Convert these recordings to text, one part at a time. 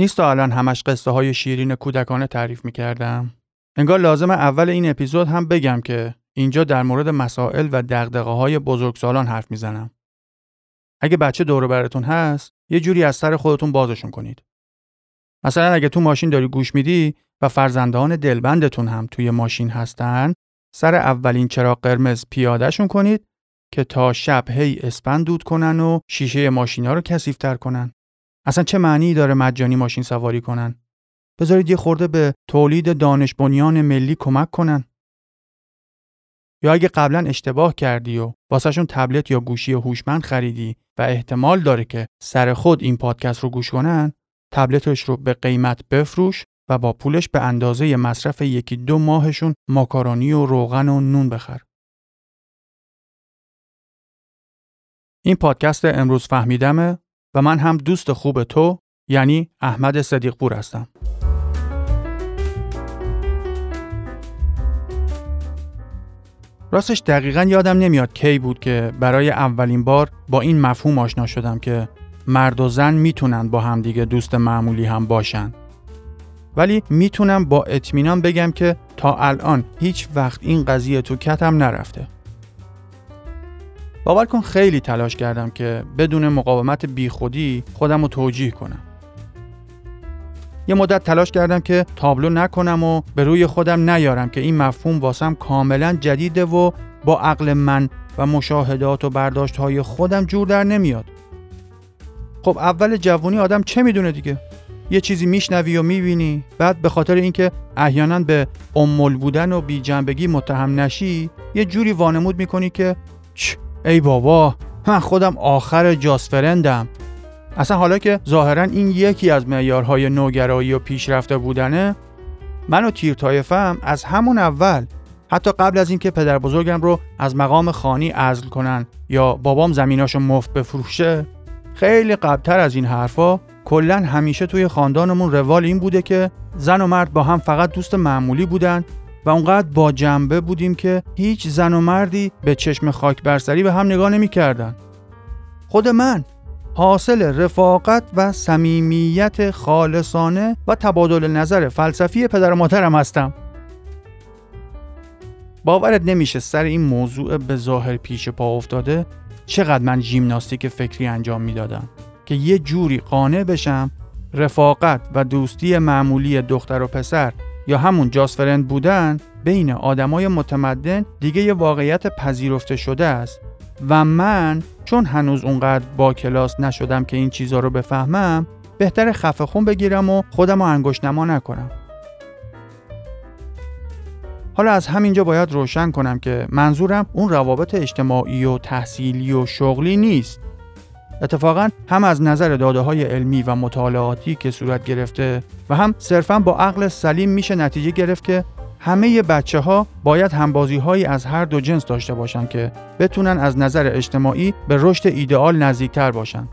نیست تا الان همش قصه های شیرین کودکانه تعریف می‌کردم. انگار لازم اول این اپیزود هم بگم که اینجا در مورد مسائل و دقدقه های بزرگسالان حرف می‌زنم. اگه بچه دور براتون هست، یه جوری از سر خودتون بازشون کنید. مثلا اگه تو ماشین داری گوش میدی و فرزندان دلبندتون هم توی ماشین هستن، سر اولین چراغ قرمز پیادهشون کنید که تا شب هی اسپند دود کنن و شیشه ماشینا رو کثیفتر کنن. اصلا چه معنی داره مجانی ماشین سواری کنن؟ بذارید یه خورده به تولید دانش بنیان ملی کمک کنن. یا اگه قبلا اشتباه کردی و واسهشون تبلت یا گوشی هوشمند خریدی و احتمال داره که سر خود این پادکست رو گوش کنن، تبلتش رو به قیمت بفروش و با پولش به اندازه مصرف یکی دو ماهشون ماکارونی و روغن و نون بخر. این پادکست امروز فهمیدمه و من هم دوست خوب تو یعنی احمد صدیقپور هستم. راستش دقیقا یادم نمیاد کی بود که برای اولین بار با این مفهوم آشنا شدم که مرد و زن می‌تونن با همدیگه دوست معمولی هم باشن. ولی می‌تونم با اطمینان بگم که تا الان هیچ وقت این قضیه تو کتم نرفته. باور کن خیلی تلاش کردم که بدون مقاومت بیخودی خودم رو توجیه کنم. یه مدت تلاش کردم که تابلو نکنم و به روی خودم نیارم که این مفهوم واسم کاملا جدیده و با عقل من و مشاهدات و برداشت های خودم جور در نمیاد. خب اول جوونی آدم چه می‌دونه دیگه؟ یه چیزی میشنوی و می‌بینی بعد به خاطر اینکه احیانا به امول بودن و بی جنبگی متهم نشی یه جوری وانمود می‌کنی که چ ای بابا من خودم آخر جاسفرندم. اصلا حالا که ظاهرا این یکی از معیارهای نوگرایی و پیشرفته بودنه من و تیر از همون اول حتی قبل از اینکه پدر بزرگم رو از مقام خانی عزل کنن یا بابام زمیناشو مفت بفروشه خیلی قبلتر از این حرفا کلا همیشه توی خاندانمون روال این بوده که زن و مرد با هم فقط دوست معمولی بودن و اونقدر با جنبه بودیم که هیچ زن و مردی به چشم خاک برسری به هم نگاه نمی‌کردن. خود من حاصل رفاقت و صمیمیت خالصانه و تبادل نظر فلسفی پدر و مادرم هستم. باورت نمیشه سر این موضوع به ظاهر پیش پا افتاده چقدر من ژیمناستیک فکری انجام می‌دادم که یه جوری قانع بشم رفاقت و دوستی معمولی دختر و پسر یا همون جاسفرند بودن بین آدمای متمدن دیگه یه واقعیت پذیرفته شده است. و من چون هنوز اونقدر با کلاس نشدم که این چیزها رو بفهمم بهتر خفه خون بگیرم و خودم رو انگشت نما نکنم. حالا از همینجا باید روشن کنم که منظورم اون روابط اجتماعی و تحصیلی و شغلی نیست. اتفاقا هم از نظر داده های علمی و مطالعاتی که صورت گرفته و هم صرفا با عقل سلیم میشه نتیجه گرفت که همه بچه ها باید همبازی هایی از هر دو جنس داشته باشند که بتونن از نظر اجتماعی به رشد ایدئال نزدیکتر باشن.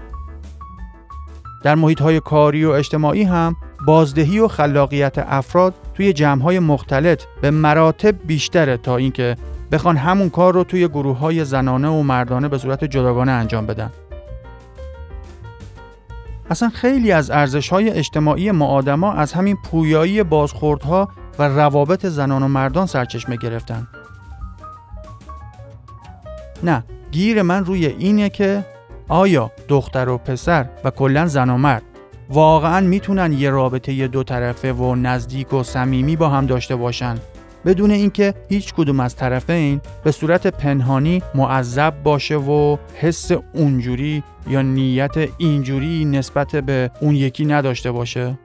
در محیط های کاری و اجتماعی هم بازدهی و خلاقیت افراد توی جمع های مختلط به مراتب بیشتره تا اینکه بخوان همون کار رو توی گروه های زنانه و مردانه به صورت جداگانه انجام بدن. اصلا خیلی از ارزش های اجتماعی ما آدما از همین پویایی بازخوردها و روابط زنان و مردان سرچشمه گرفتن. نه، گیر من روی اینه که آیا دختر و پسر و کلا زن و مرد واقعا می‌تونن یه رابطه دو طرفه و نزدیک و صمیمی با هم داشته باشن بدون اینکه هیچ کدوم از طرفین به صورت پنهانی معذب باشه و حس اونجوری یا نیت اینجوری نسبت به اون یکی نداشته باشه.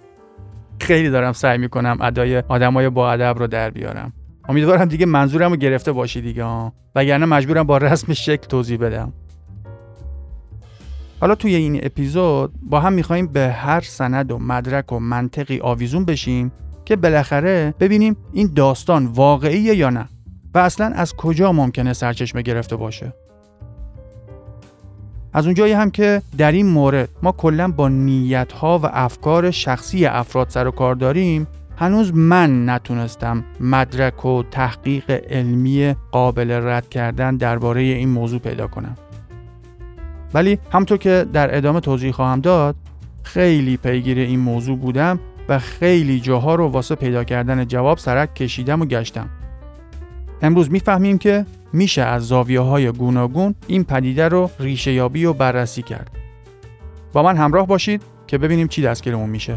خیلی دارم سعی می‌کنم ادای آدمای با ادب رو در بیارم. امیدوارم دیگه منظورم رو گرفته باشی دیگه. وگرنه مجبورم با رسم شکل توضیح بدم. حالا توی این اپیزود با هم می‌خوایم به هر سند و مدرک و منطقی آویزون بشیم که بالاخره ببینیم این داستان واقعیه یا نه و اصلا از کجا ممکنه سرچشمه گرفته باشه. از اونجایی هم که در این مورد ما کلا با نیتها و افکار شخصی افراد سر و کار داریم هنوز من نتونستم مدرک و تحقیق علمی قابل رد کردن درباره این موضوع پیدا کنم. ولی همطور که در ادامه توضیح خواهم داد خیلی پیگیر این موضوع بودم و خیلی جاها رو واسه پیدا کردن جواب سرک کشیدم و گشتم. امروز می‌فهمیم که میشه از زاویه های گوناگون این پدیده رو ریشه یابی و بررسی کرد. با من همراه باشید که ببینیم چی دستگیرمون میشه.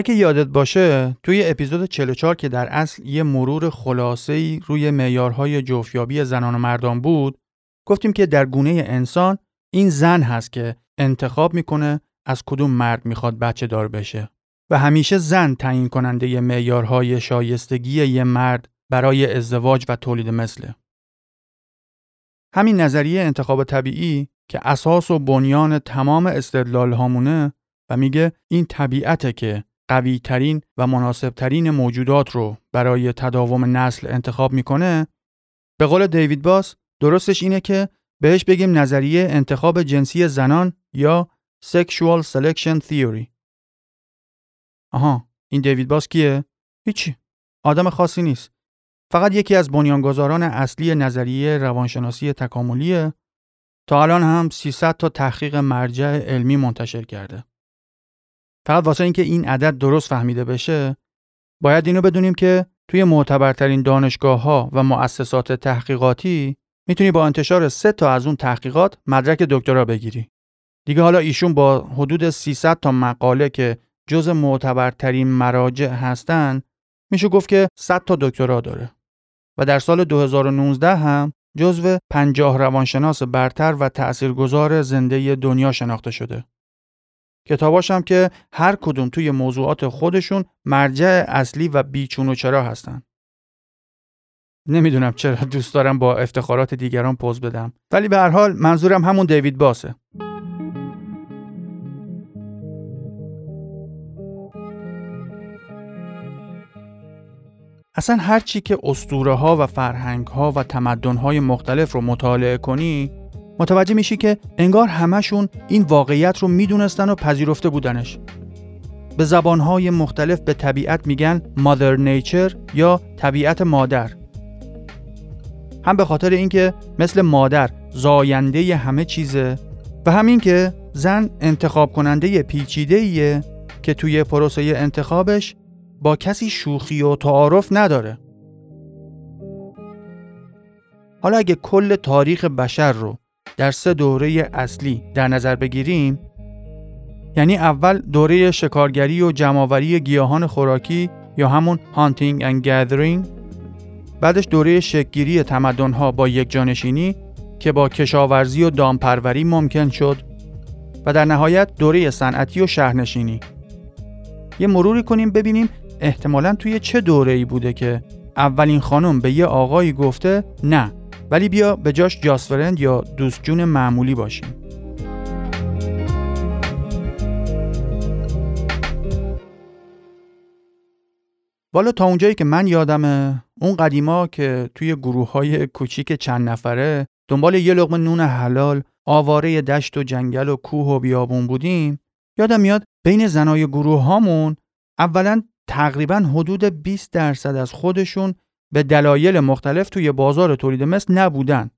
اگه یادت باشه توی اپیزود 44 که در اصل یه مرور خلاصه‌ای روی معیارهای جوفیابی زنان و مردان بود گفتیم که در گونه انسان این زن هست که انتخاب می‌کنه از کدوم مرد می‌خواد بچه دار بشه و همیشه زن تعیین کننده معیارهای شایستگی یه مرد برای ازدواج و تولید مثله. همین نظریه انتخاب طبیعی که اساس و بنیان تمام استدلال هامونه و میگه این طبیعته که قوی ترین و مناسب ترین موجودات رو برای تداوم نسل انتخاب می‌کنه به قول دیوید باس درستش اینه که بهش بگیم نظریه انتخاب جنسی زنان یا Sexual Selection Theory. آها این دیوید باس کیه؟ هیچی آدم خاصی نیست. فقط یکی از بنیانگذاران اصلی نظریه روانشناسی تکاملیه. تا الان هم 300 تا تحقیق مرجع علمی منتشر کرده. فقط واسه اینکه این عدد درست فهمیده بشه باید اینو بدونیم که توی معتبرترین دانشگاه ها و مؤسسات تحقیقاتی می‌تونی با انتشار سه تا از اون تحقیقات مدرک دکترا بگیری. دیگه حالا ایشون با حدود 300 تا مقاله که جز معتبرترین مراجع هستن میشه گفت که 100 تا دکترا داره. و در سال 2019 هم جزو 50 روانشناس برتر و تأثیرگذار زنده دنیا شناخته شده. کتاباش هم که هر کدوم توی موضوعات خودشون مرجع اصلی و بیچون و چرا هستن. نمی‌دونم چرا دوست دارم با افتخارات دیگران پوز بدم ولی به هر حال منظورم همون دیوید باسه. اصلا هر چی که اسطوره ها و فرهنگ ها و تمدن های مختلف رو مطالعه کنی متوجه میشی که انگار همشون این واقعیت رو می‌دونستن و پذیرفته بودنش. به زبانهای مختلف به طبیعت میگن مادر نیچر یا طبیعت مادر. هم به خاطر اینکه مثل مادر زاینده همه چیزه و همین که زن انتخاب کننده پیچیده که توی پروسه انتخابش با کسی شوخی و تعارف نداره. حالا اگه کل تاریخ بشر رو در سه دوره اصلی در نظر بگیریم یعنی اول دوره شکارگری و جمعآوری گیاهان خوراکی یا همون هانتینگ and gathering بعدش دوره شکگیری تمدنها با یک جانشینی که با کشاورزی و دامپروری ممکن شد و در نهایت دوره صنعتی و شهرنشینی. یه مروری کنیم ببینیم احتمالا توی چه دوره ای بوده که اولین خانم به یه آقایی گفته نه. ولی بیا به جاش جاسفرند یا دوست جون معمولی باشیم. والا تا اونجایی که من یادمه اون قدیما که توی گروه های کوچیک چند نفره دنبال یه لغمه نون حلال آواره دشت و جنگل و کوه و بیابون بودیم یادم میاد بین زنای گروه هامون اولا تقریبا حدود 20 درصد از خودشون به دلایل مختلف توی بازار تولید مثل نبودن.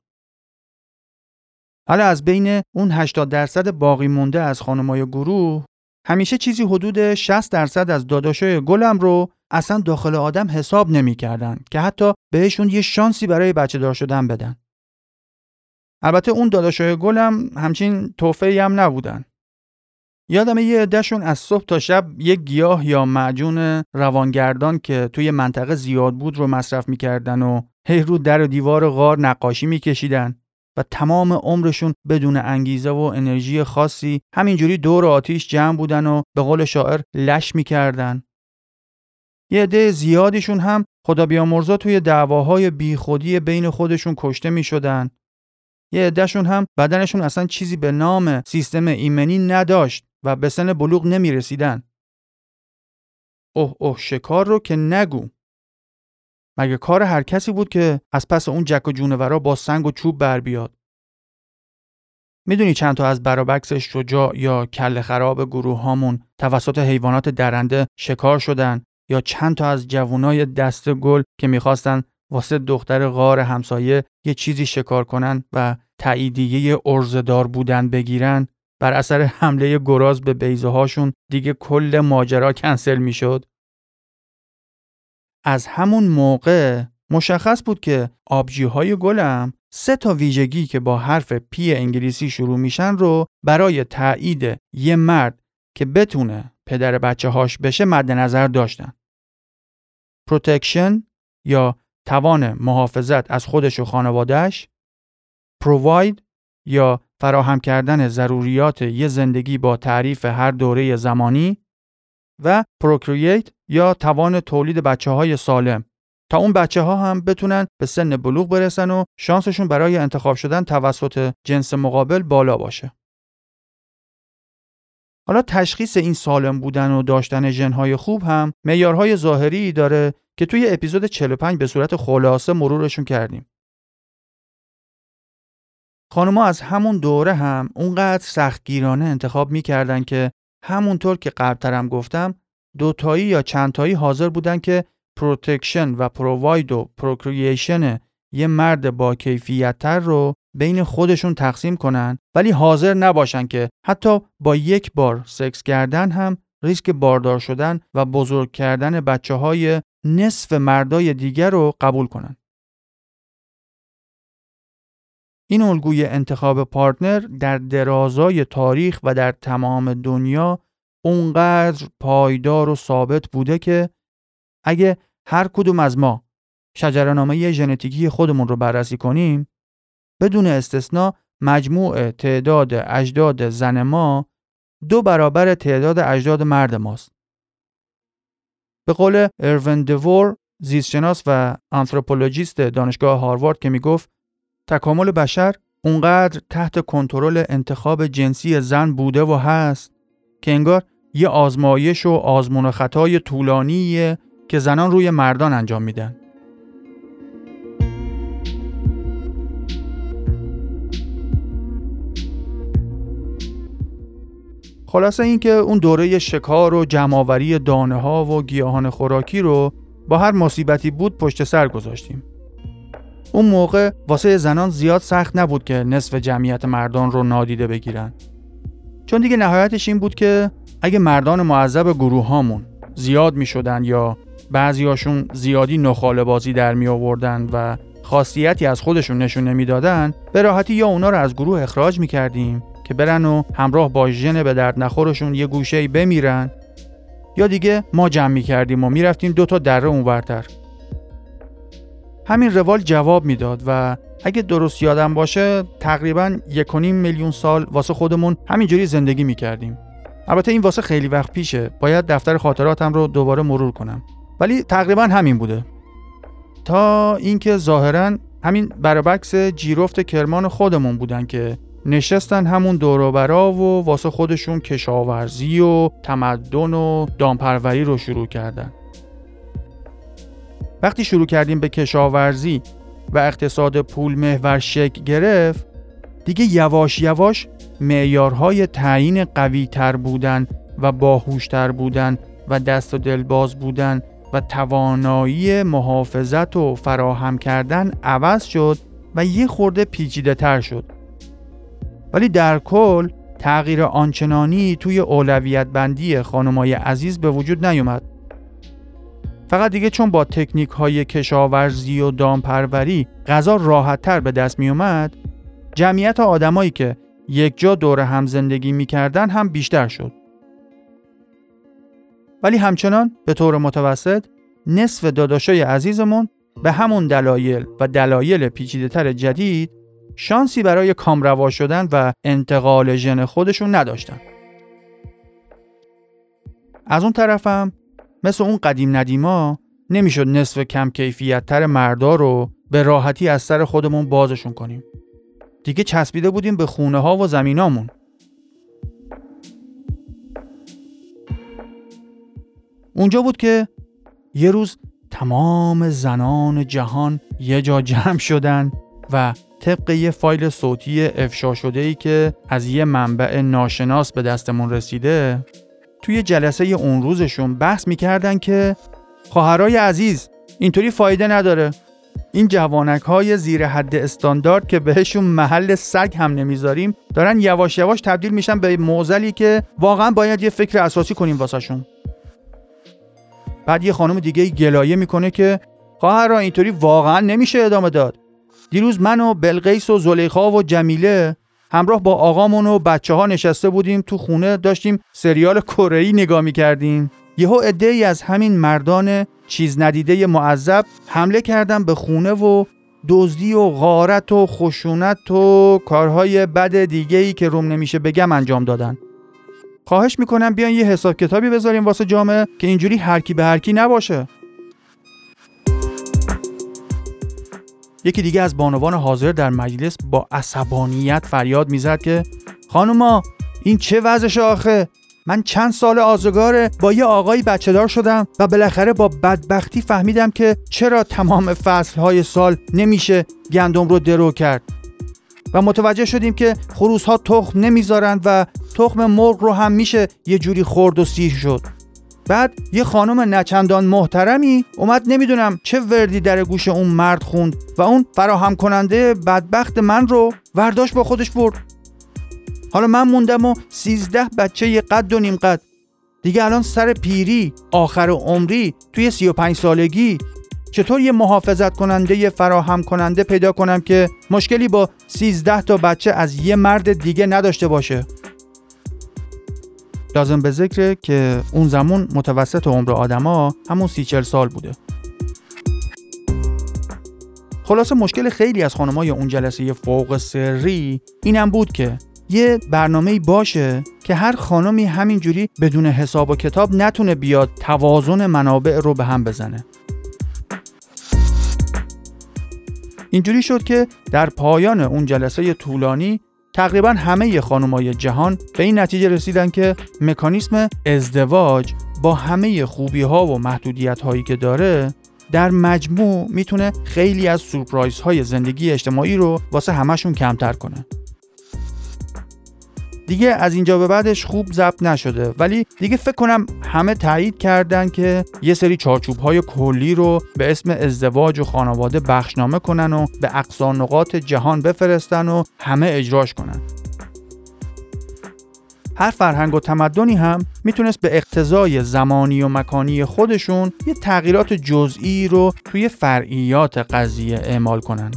حالا از بین اون 80 درصد باقی مونده از خانمای گروه همیشه چیزی حدود 60 درصد از داداشای گلم رو اصلا داخل آدم حساب نمی‌کردن که حتی بهشون یه شانسی برای بچه دار شدن بدن. البته اون داداشای گلم همچین توفهی هم نبودن. یادم یه عدهشون از صبح تا شب یک گیاه یا معجون روانگردان که توی منطقه زیاد بود رو مصرف می‌کردن و هی رو در و دیوار غار نقاشی میکشیدن و تمام عمرشون بدون انگیزه و انرژی خاصی همینجوری دور آتیش جمع بودن و به قول شاعر لش می‌کردن یه عده زیادیشون هم خدا بیامرزا توی دعواهای بیخودی بین خودشون کشته می شدن. یه عدهشون هم بدنشون اصلا چیزی به نام سیستم ایمنی نداشت و به سن بلوغ نمی رسیدن. اوه اوه شکار رو که نگو. مگه کار هر کسی بود که از پس اون جک و جونورا با سنگ و چوب بر بیاد. می‌دونی چند تا از برابکس شجاع یا کل خراب گروه هامون توسط حیوانات درنده شکار شدن یا چند تا از جوانای دست گل که می‌خواستن واسه دختر غار همسایه یه چیزی شکار کنن و تاییدیه ارزدار بودن بگیرن بر اثر حمله گراز به بیزه هاشون دیگه کل ماجرا کنسل می‌شد. از همون موقع مشخص بود که آبجی های گلم سه تا ویژگی که با حرف پی انگلیسی شروع میشن رو برای تایید یه مرد که بتونه پدر بچه هاش بشه مد نظر داشتن. protection یا توان محافظت از خودش و خانوادهش provide یا فراهم کردن ضروریات یه زندگی با تعریف هر دوره زمانی و procreate یا توان تولید بچه های سالم تا اون بچه ها هم بتونن به سن بلوغ برسن و شانسشون برای انتخاب شدن توسط جنس مقابل بالا باشه. حالا تشخیص این سالم بودن و داشتن ژنهای خوب هم معیارهای ظاهری داره که توی اپیزود 45 به صورت خلاصه مرورشون کردیم. خانوما از همون دوره هم اونقدر سختگیرانه انتخاب می‌کردن که همونطور که قبلترم گفتم دوتایی یا چندتایی حاضر بودن که protection و provide و procreation یه مرد با کیفیتتر رو بین خودشون تقسیم کنن ولی حاضر نباشن که حتی با یک بار سکس کردن هم ریسک باردار شدن و بزرگ کردن بچه های نصف مردای دیگر رو قبول کنن. این الگوی انتخاب پارتنر در درازای تاریخ و در تمام دنیا اونقدر پایدار و ثابت بوده که اگه هر کدوم از ما شجرنامه ژنتیکی خودمون رو بررسی کنیم بدون استثنا مجموع تعداد اجداد زن ما دو برابر تعداد اجداد مرد ماست. به قول اروین دور زیستشناس و آنتروپولوژیست دانشگاه هاروارد که می‌گفت تکامل بشر اونقدر تحت کنترل انتخاب جنسی زن بوده و هست که انگار یه آزمایش و آزمون و خطای طولانیه که زنان روی مردان انجام میدن. خلاصه اینکه اون دوره شکار و جمعآوری دانه ها و گیاهان خوراکی رو با هر مصیبتی بود پشت سر گذاشتیم. اون موقع واسه زنان زیاد سخت نبود که نصف جمعیت مردان رو نادیده بگیرن. چون دیگه نهایتش این بود که اگه مردان معذب گروه هامون زیاد می شدن یا بعضیاشون زیادی نخاله بازی در می آوردن و خاصیتی از خودشون نشون نمی‌دادن به راحتی یا اونا رو از گروه اخراج می کردیم که برن و همراه با ژن به درد نخورشون یه گوشه بمیرن یا دیگه ما جمع می کردیم و می‌رفتیم دو تا دره اونورتر همین روال جواب می‌داد و اگه درست یادم باشه تقریبا یک میلیون سال واسه خودمون همینجوری زندگی می‌کردیم. البته این واسه خیلی وقت پیشه. باید دفتر خاطراتم رو دوباره مرور کنم. ولی تقریبا همین بوده. تا اینکه ظاهرا همین برابکس جیرفت کرمان خودمون بودن که نشستن همون دوروبرا و واسه خودشون کشاورزی و تمدن و دامپروری رو شروع کردن. وقتی شروع کردیم به کشاورزی و اقتصاد پول محور شکل گرفت دیگه یواش یواش معیارهای تعیین قوی تر بودن و باهوشتر بودن و دست و دلباز بودن و توانایی محافظت و فراهم کردن عوض شد و یه خورده پیچیده تر شد. ولی در کل تغییر آنچنانی توی اولویت بندی خانمای عزیز به وجود نیومد. فقط دیگه چون با تکنیک های کشاورزی و دامپروری غذا راحت تر به دست می اومد جمعیت آدمایی که یک جا دور هم زندگی می‌کردن هم بیشتر شد. ولی همچنان به طور متوسط نصف داداشای عزیزمون به همون دلایل و دلایل پیچیده تر جدید شانسی برای کامروا شدن و انتقال ژن خودشون نداشتن. از اون طرفم مثل اون قدیم ندیما نمی‌شد نصف کم کیفیت تر مردا رو به راحتی از سر خودمون بازشون کنیم. دیگه چسبیده بودیم به خونه ها و زمینامون. اونجا بود که یه روز تمام زنان جهان یه جا جمع شدن و طبق یه فایل صوتی افشا شده ای که از یه منبع ناشناس به دستمون رسیده توی جلسه اون روزشون بحث می‌کردن که خواهرای عزیز اینطوری فایده نداره. این جوانک های زیر حد استاندارد که بهشون محل سگ هم نمی‌ذاریم دارن یواش یواش تبدیل میشن به موزلی که واقعا باید یه فکر اساسی کنیم واسهشون. بعد یه خانم دیگه گلایه می‌کنه که خواهر اینطوری واقعا نمیشه ادامه داد. دیروز من و بلقیس و زلیخا و جمیله همراه با آقامون و بچه ها نشسته بودیم تو خونه داشتیم سریال کره نگاه می‌کردیم. یهو عده ای از همین مردان چیز ندیده معذب حمله کردن به خونه و دزدی و غارت و خشونت و کارهای بد دیگه ای که روم نمیشه بگم انجام دادن. خواهش می‌کنم بیان یه حساب کتابی بذاریم واسه جامعه که اینجوری هرکی به هرکی نباشه. یکی دیگه از بانوان حاضر در مجلس با عصبانیت فریاد می‌زد که خانوما این چه وضعش آخه؟ من چند سال آزگاره با یه آقایی بچه دار شدم و بالاخره با بدبختی فهمیدم که چرا تمام فصلهای سال نمیشه گندم رو درو کرد. و متوجه شدیم که خروس ها تخم نمی‌ذارند و تخم مرغ رو هم میشه یه جوری خورد و سیر شد. بعد یه خانم نچندان محترمی اومد نمی‌دونم چه وردی در گوش اون مرد خوند و اون فراهم کننده بدبخت من رو ورداش با خودش برد. حالا من موندم و سیزده بچه یه قد و نیم قد. دیگه الان سر پیری آخر عمری توی سی و پنج سالگی. چطور یه محافظت کننده یه فراهم کننده پیدا کنم که مشکلی با سیزده تا بچه از یه مرد دیگه نداشته باشه؟ لازم به ذکره که اون زمان متوسط عمر آدما همون سی چل سال بوده. خلاصه مشکل خیلی از خانمای اون جلسه فوق سری اینم بود که یه برنامه باشه که هر خانمی همینجوری بدون حساب و کتاب نتونه بیاد توازن منابع رو به هم بزنه. اینجوری شد که در پایان اون جلسه طولانی تقریبا همه خانمای جهان به این نتیجه رسیدن که مکانیسم ازدواج با همه خوبی ها و محدودیت هایی که داره در مجموع می‌تونه خیلی از سورپرایز های زندگی اجتماعی رو واسه همشون کمتر کنه. دیگه از اینجا به بعدش خوب ضبط نشده. ولی دیگه فکر کنم همه تایید کردن که یه سری چارچوب های کلی رو به اسم ازدواج و خانواده بخشنامه کنن و به اقصا نقاط جهان بفرستن و همه اجراش کنن. هر فرهنگ و تمدنی هم می‌تونست به اقتضای زمانی و مکانی خودشون یه تغییرات جزئی رو توی فرعیات قضیه اعمال کنن.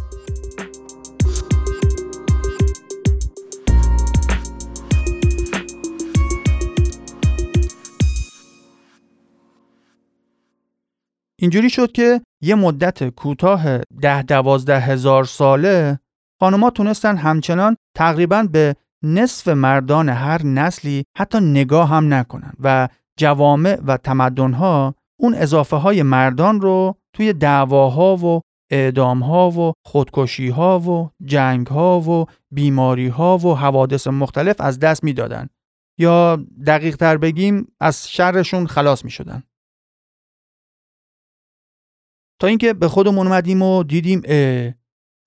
اینجوری شد که یه مدت کوتاه ده دوازده هزار ساله خانوما تونستن همچنان تقریبا به نصف مردان هر نسلی حتی نگاه هم نکنن و جوامع و تمدنها اون اضافه های مردان رو توی دعواها و اعدامها و خودکشیها و جنگها و بیماریها و حوادث مختلف از دست می‌دادن یا دقیق تر بگیم از شرشون خلاص می شدن. اینکه به خودمون اومدیم و دیدیم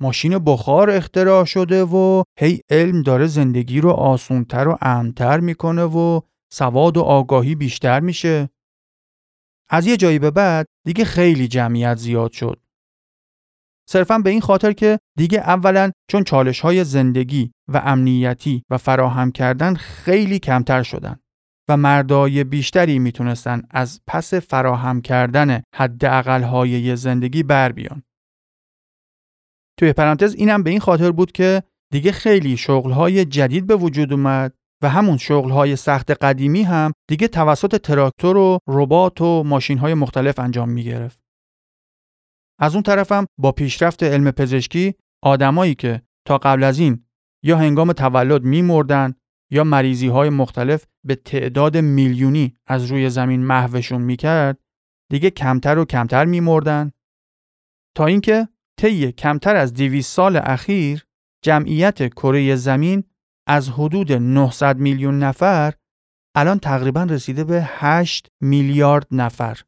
ماشین بخار اختراع شده و هی علم داره زندگی رو آسونتر و امتر می‌کنه و سواد و آگاهی بیشتر میشه. از یه جایی به بعد دیگه خیلی جمعیت زیاد شد. صرفا به این خاطر که دیگه اولا چون چالش های زندگی و امنیتی و فراهم کردن خیلی کمتر شدن. و مردای بیشتری می‌تونستن از پس فراهم کردن حد های زندگی بر بیان. توی پرانتز اینم به این خاطر بود که دیگه خیلی شغلهای جدید به وجود اومد و همون شغلهای سخت قدیمی هم دیگه توسط تراکتور و ربات و ماشینهای مختلف انجام می‌گرفت. از اون طرفم با پیشرفت علم پزشکی آدمایی که تا قبل از این یا هنگام تولد میمردن یا مریضی های مختلف به تعداد میلیونی از روی زمین محوشون می‌کرد دیگه کمتر و کمتر میمردن تا اینکه طی کمتر از 200 سال اخیر جمعیت کره زمین از حدود 900 میلیون نفر الان تقریبا رسیده به 8 میلیارد نفر.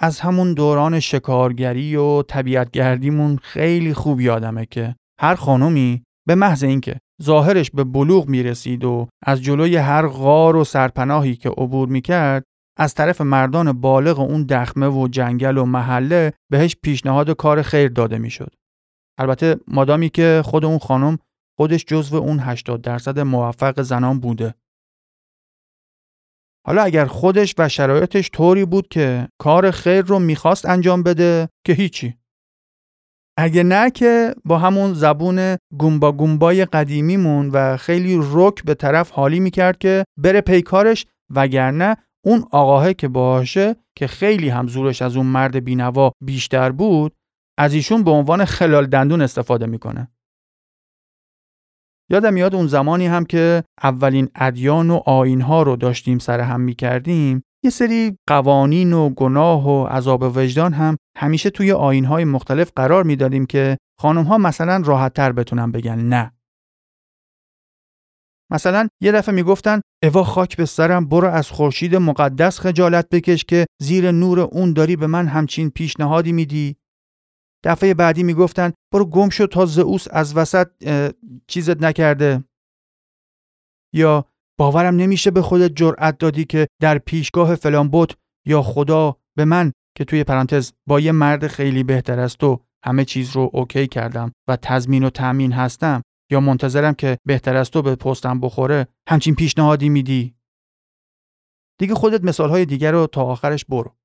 از همون دوران شکارگری و طبیعتگردیمون خیلی خوب یادمه که هر خانومی به محض اینکه ظاهرش به بلوغ می‌رسید و از جلوی هر غار و سرپناهی که عبور می‌کرد از طرف مردان بالغ اون دخمه و جنگل و محله بهش پیشنهاد کار خیر داده می‌شد. البته مادامی که خود اون خانم خودش جزو اون 80 درصد موفق زنان بوده. حالا اگر خودش و شرایطش طوری بود که کار خیر رو می‌خواست انجام بده که هیچی. اگه نه که با همون زبون گومبا گومبای قدیمیمون و خیلی رک به طرف حالی می‌کرد که بره پیکارش وگرنه اون آقاهه که باشه که خیلی هم زورش از اون مرد بینوا بیشتر بود از ایشون به عنوان خلال دندون استفاده می‌کنه. یادم میاد اون زمانی هم که اولین ادیان و آینها رو داشتیم سر هم می‌کردیم یه سری قوانین و گناه و عذاب وجدان هم همیشه توی آینهای مختلف قرار می‌دادیم که خانم ها مثلا راحت تر بتونن بگن نه. مثلا یه دفعه می‌گفتن اوا خاک به سرم برو از خورشید مقدس خجالت بکش که زیر نور اون داری به من همچین پیشنهادی میدی دفعه بعدی می‌گفتن برو گم شو تا زئوس از وسط چیزت نکرده یا باورم نمیشه به خودت جرأت دادی که در پیشگاه فلان بت یا خدا به من که توی پرانتز با یه مرد خیلی بهتر از تو همه چیز رو اوکی کردم و تضمین و تأمین هستم یا منتظرم که بهتر از تو به پستم بخوره همچین پیشنهادی میدی؟ دیگه خودت مثالهای دیگر رو تا آخرش برو.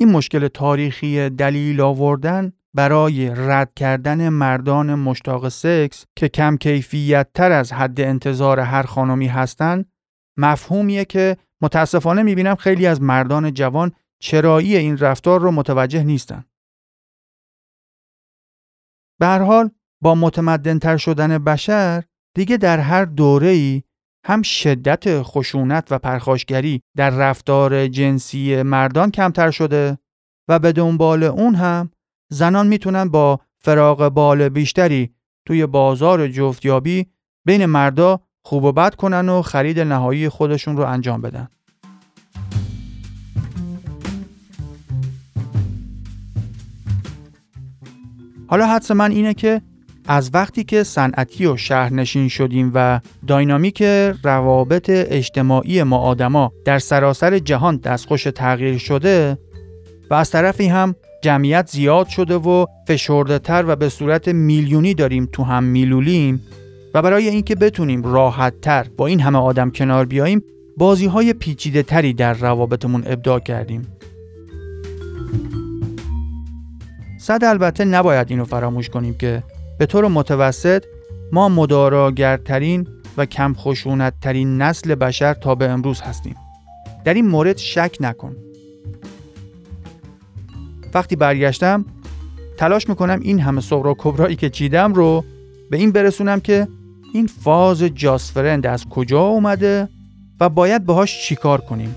این مشکل تاریخی دلیل آوردن برای رد کردن مردان مشتاق سکس که کم کیفیت تر از حد انتظار هر خانمی هستند مفهومیه که متاسفانه می‌بینم خیلی از مردان جوان چرایی این رفتار رو متوجه نیستن. به هر حال با متمدنتر شدن بشر دیگه در هر دوره‌ای هم شدت خشونت و پرخاشگری در رفتار جنسی مردان کمتر شده و به دنبال اون هم زنان می‌تونن با فراغ بال بیشتری توی بازار جفتیابی بین مردا خوب و بد کنن و خرید نهایی خودشون رو انجام بدن. حالا حدس من اینه که از وقتی که صنعتی و شهرنشین شدیم و داینامیک روابط اجتماعی ما آدما در سراسر جهان دستخوش تغییر شده و از طرفی هم جمعیت زیاد شده و فشرده تر و به صورت میلیونی داریم تو هم میلولیم و برای اینکه بتونیم راحت تر با این همه آدم کنار بیاییم بازی های پیچیده تری در روابطمون ابداع کردیم صد البته نباید اینو فراموش کنیم که به طور متوسط ما مداراگرترین و کم ترین نسل بشر تا به امروز هستیم. در این مورد شک نکن. وقتی برگشتم تلاش می‌کنم این همه صغرا کبرایی که چیدم رو به این برسونم که این فاز جاسفرند از کجا اومده و باید باهاش چیکار کنیم.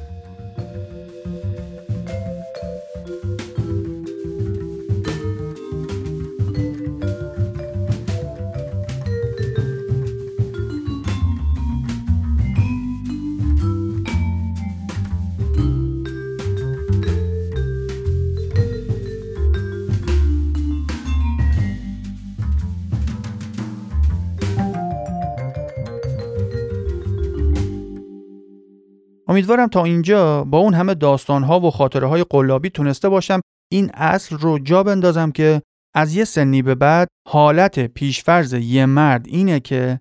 امیدوارم تا اینجا با اون همه داستانها و خاطره های قلابی تونسته باشم این اصل رو جا بندازم که از یه سنی به بعد حالت پیشفرز یه مرد اینه که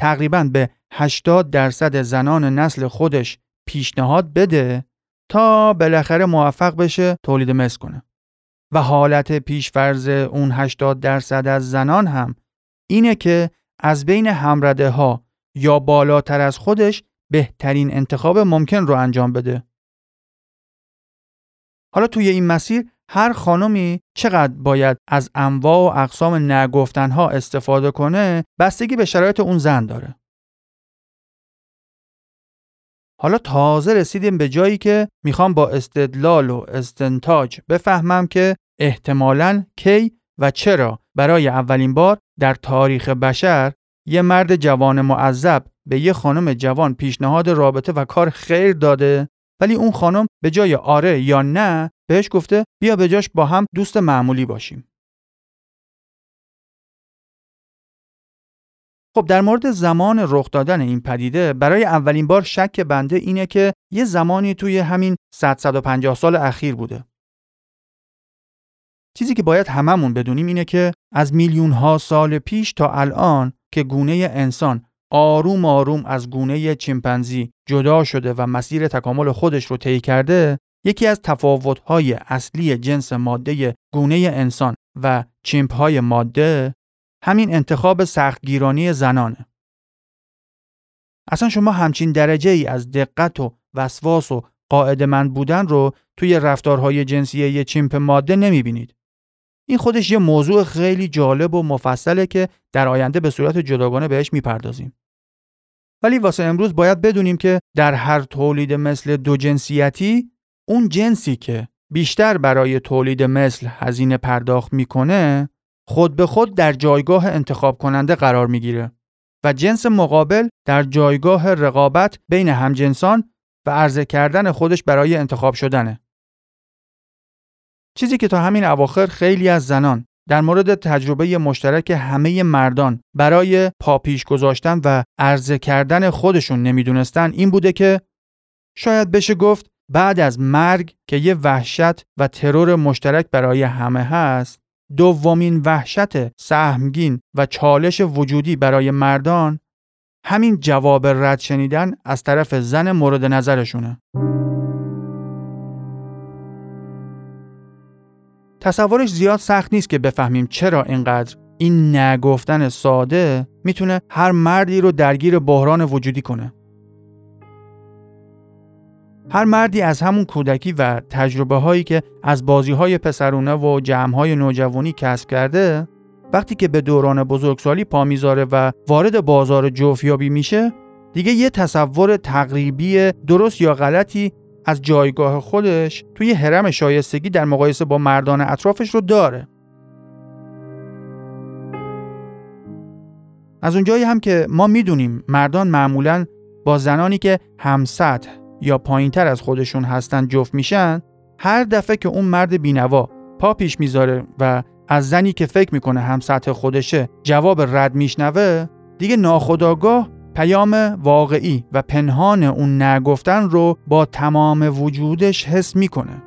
تقریبا به 80 درصد زنان نسل خودش پیشنهاد بده تا بالاخره موفق بشه تولید مثل کنه. و حالت پیشفرز اون 80 درصد از زنان هم اینه که از بین همرده ها یا بالاتر از خودش بهترین انتخاب ممکن رو انجام بده. حالا توی این مسیر هر خانمی چقدر باید از انواع و اقسام نگفتنها استفاده کنه بستگی به شرایط اون زن داره. حالا تازه رسیدیم به جایی که می‌خوام با استدلال و استنتاج بفهمم که احتمالاً کی و چرا برای اولین بار در تاریخ بشر یه مرد جوان معذب به یه خانم جوان پیشنهاد رابطه و کار خیر داده ولی اون خانم به جای آره یا نه بهش گفته بیا به جاش با هم دوست معمولی باشیم. خب در مورد زمان رخ دادن این پدیده برای اولین بار شک بنده اینه که یه زمانی توی همین 150 سال اخیر بوده. چیزی که باید هممون بدونیم اینه که از میلیون ها سال پیش تا الان که گونه انسان آروم آروم از گونه چیمپنزی جدا شده و مسیر تکامل خودش رو طی کرده یکی از تفاوت‌های اصلی جنس ماده گونه انسان و چیمپ‌های ماده همین انتخاب سختگیرانی زنانه. اصلا شما همچین درجه ای از دقت و وسواس و قاعدمند بودن رو توی رفتارهای جنسی یه چیمپ ماده نمی‌بینید. این خودش یه موضوع خیلی جالب و مفصله که در آینده به صورت جداگانه بهش می‌پردازیم. ولی واسه امروز باید بدونیم که در هر تولید مثل دو جنسیتی اون جنسی که بیشتر برای تولید مثل هزینه پرداخت می‌کنه خود به خود در جایگاه انتخاب کننده قرار می‌گیره و جنس مقابل در جایگاه رقابت بین همجنسان و عرضه کردن خودش برای انتخاب شدنه. چیزی که تا همین اواخر خیلی از زنان در مورد تجربه مشترک همه مردان برای پاپیش گذاشتن و عرضه کردن خودشون نمی‌دونستن این بوده که شاید بشه گفت بعد از مرگ که یه وحشت و ترور مشترک برای همه هست دومین وحشت سهمگین و چالش وجودی برای مردان همین جواب رد شنیدن از طرف زن مورد نظرشونه. تصورش زیاد سخت نیست که بفهمیم چرا اینقدر این نگفتن ساده می‌تونه هر مردی رو درگیر بحران وجودی کنه. هر مردی از همون کودکی و تجربه هایی که از بازی های پسرونه و جمع های نوجوانی کسب کرده وقتی که به دوران بزرگسالی پا می‌ذاره و وارد بازار جوفیابی میشه دیگه یه تصور تقریبی درست یا غلطی از جایگاه خودش توی حرم شایستگی در مقایسه با مردان اطرافش رو داره. از اونجایی هم که ما می‌دونیم مردان معمولا با زنانی که همسطح یا پایینتر از خودشون هستن جفت میشن هر دفعه که اون مرد بینوا پا پیش می‌ذاره و از زنی که فکر می‌کنه هم سطح خودشه جواب رد میشنوه دیگه ناخداگاه پیام واقعی و پنهان اون نگفتن رو با تمام وجودش حس می‌کنه